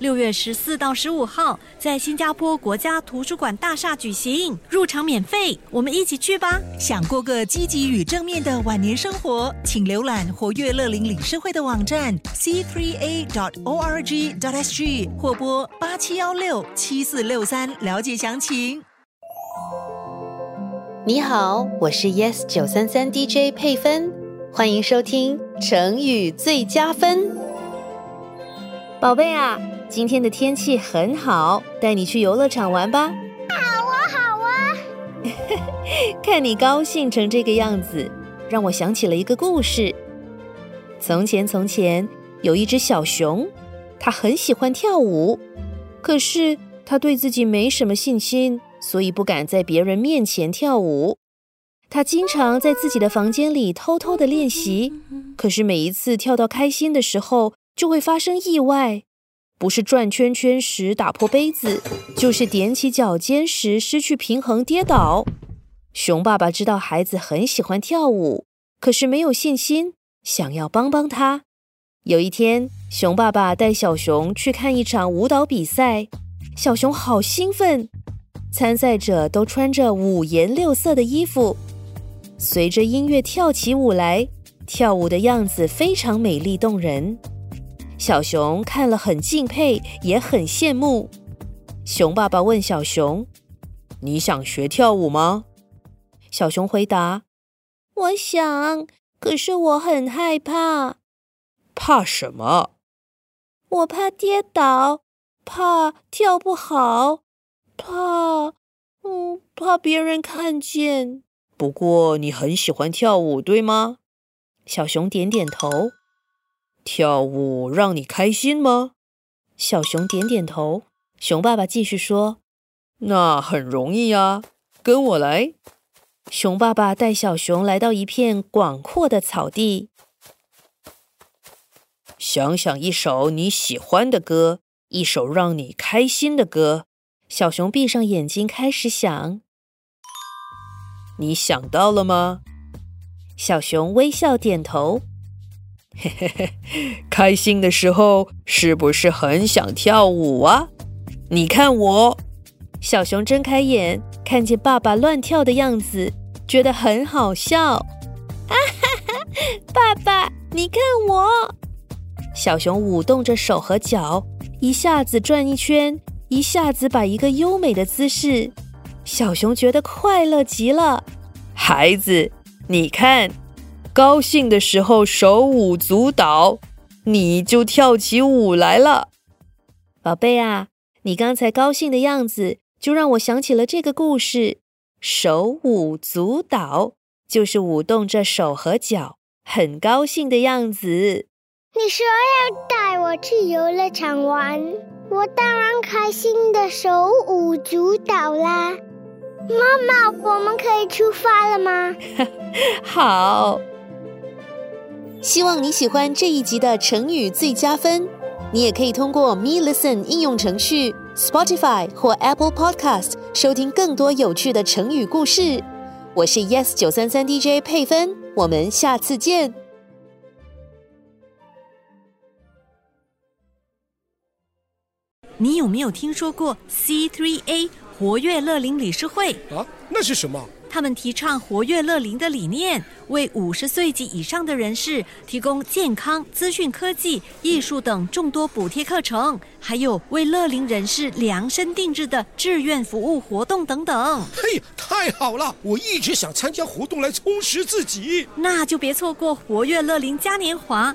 六月十四到十五号，在新加坡国家图书馆大厦举行，入场免费，我们一起去吧！想过个积极与正面的晚年生活，请浏览活跃乐龄理事会的网站 c3a.org.dot.sg 或拨八七幺六七四六三了解详情。你好，我是 Yes 九三三 DJ 佩芬，欢迎收听成语最佳分。宝贝啊！今天的天气很好，带你去游乐场玩吧。好啊，好啊。看你高兴成这个样子，让我想起了一个故事。从前，从前有一只小熊，它很喜欢跳舞，可是它对自己没什么信心，所以不敢在别人面前跳舞。它经常在自己的房间里偷偷的练习，可是每一次跳到开心的时候，就会发生意外。不是转圈圈时打破杯子，就是踮起脚尖时失去平衡跌倒。熊爸爸知道孩子很喜欢跳舞，可是没有信心，想要帮帮他。有一天，熊爸爸带小熊去看一场舞蹈比赛，小熊好兴奋。参赛者都穿着五颜六色的衣服，随着音乐跳起舞来，跳舞的样子非常美丽动人。小熊看了很敬佩，也很羡慕。熊爸爸问小熊：“你想学跳舞吗？”小熊回答：“我想，可是我很害怕。”“怕什么？”“我怕跌倒，怕跳不好，怕……嗯，怕别人看见。”“不过你很喜欢跳舞，对吗？”小熊点点头。跳舞让你开心吗？小熊点点头。熊爸爸继续说：“那很容易呀，跟我来。”熊爸爸带小熊来到一片广阔的草地，想想一首你喜欢的歌，一首让你开心的歌。小熊闭上眼睛开始想。你想到了吗？小熊微笑点头。嘿嘿嘿，开心的时候是不是很想跳舞啊？你看我，小熊睁开眼，看见爸爸乱跳的样子，觉得很好笑。啊哈哈，爸爸，你看我！小熊舞动着手和脚，一下子转一圈，一下子摆一个优美的姿势。小熊觉得快乐极了。孩子，你看。高兴的时候手舞足蹈，你就跳起舞来了，宝贝啊！你刚才高兴的样子，就让我想起了这个故事。手舞足蹈就是舞动着手和脚，很高兴的样子。你说要带我去游乐场玩，我当然开心的手舞足蹈啦。妈妈，我们可以出发了吗？好。希望你喜欢这一集的成语最佳分。你也可以通过 Me Listen 应用程序、Spotify 或 Apple Podcast 收听更多有趣的成语故事。我是 Yes 九三三 DJ 佩芬，我们下次见。你有没有听说过 C3A 活跃乐龄理事会？啊，那是什么？他们提倡活跃乐龄的理念，为五十岁及以上的人士提供健康、资讯科技、艺术等众多补贴课程，还有为乐龄人士量身定制的志愿服务活动等等。嘿，太好了！我一直想参加活动来充实自己。那就别错过活跃乐龄嘉年华。